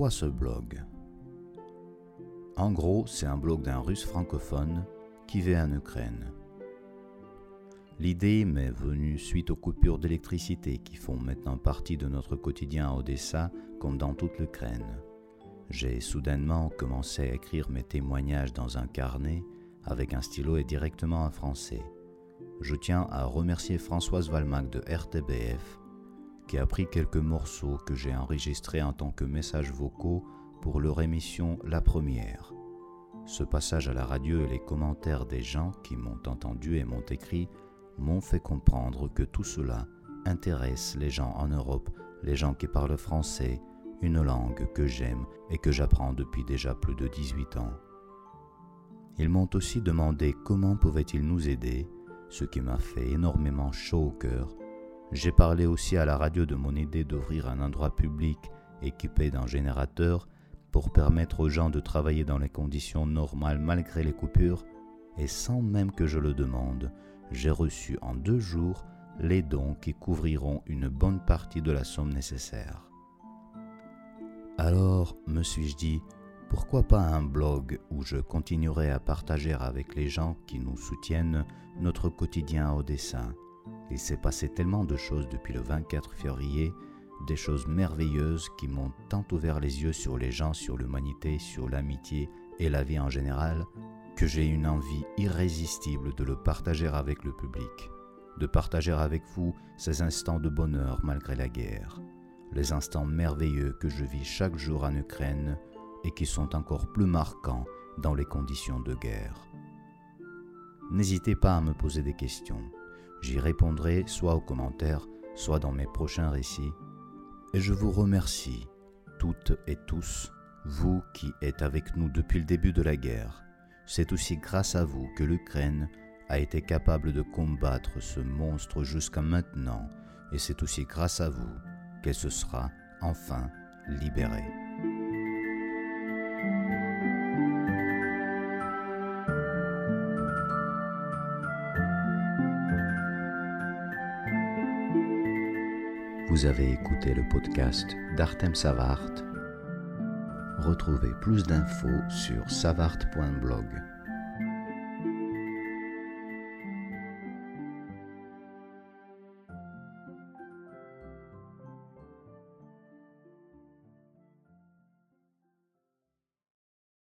Pourquoi ce blog? En gros, c'est un blog d'un russe francophone qui vit en Ukraine. L'idée m'est venue suite aux coupures d'électricité qui font maintenant partie de notre quotidien à Odessa comme dans toute l'Ukraine. J'ai soudainement commencé à écrire mes témoignages dans un carnet avec un stylo et directement en français. Je tiens à remercier Françoise Valmac de RTBF qui a pris quelques morceaux que j'ai enregistrés en tant que messages vocaux pour leur émission La Première. Ce passage à la radio et les commentaires des gens qui m'ont entendu et m'ont écrit m'ont fait comprendre que tout cela intéresse les gens en Europe, les gens qui parlent français, une langue que j'aime et que j'apprends depuis déjà plus de 18 ans. Ils m'ont aussi demandé comment pouvaient-ils nous aider, ce qui m'a fait énormément chaud au cœur. J'ai parlé aussi à la radio de mon idée d'ouvrir un endroit public équipé d'un générateur pour permettre aux gens de travailler dans les conditions normales malgré les coupures, et sans même que je le demande, j'ai reçu en deux jours les dons qui couvriront une bonne partie de la somme nécessaire. Alors, me suis-je dit, pourquoi pas un blog où je continuerai à partager avec les gens qui nous soutiennent notre quotidien au dessin? Il s'est passé tellement de choses depuis le 24 février, des choses merveilleuses qui m'ont tant ouvert les yeux sur les gens, sur l'humanité, sur l'amitié et la vie en général, que j'ai une envie irrésistible de le partager avec le public, de partager avec vous ces instants de bonheur malgré la guerre, les instants merveilleux que je vis chaque jour en Ukraine et qui sont encore plus marquants dans les conditions de guerre. N'hésitez pas à me poser des questions. J'y répondrai soit aux commentaires, soit dans mes prochains récits. Et je vous remercie, toutes et tous, vous qui êtes avec nous depuis le début de la guerre. C'est aussi grâce à vous que l'Ukraine a été capable de combattre ce monstre jusqu'à maintenant, et c'est aussi grâce à vous qu'elle se sera enfin libérée. Vous avez écouté le podcast d'Artem Savart. Retrouvez plus d'infos sur savart.blog.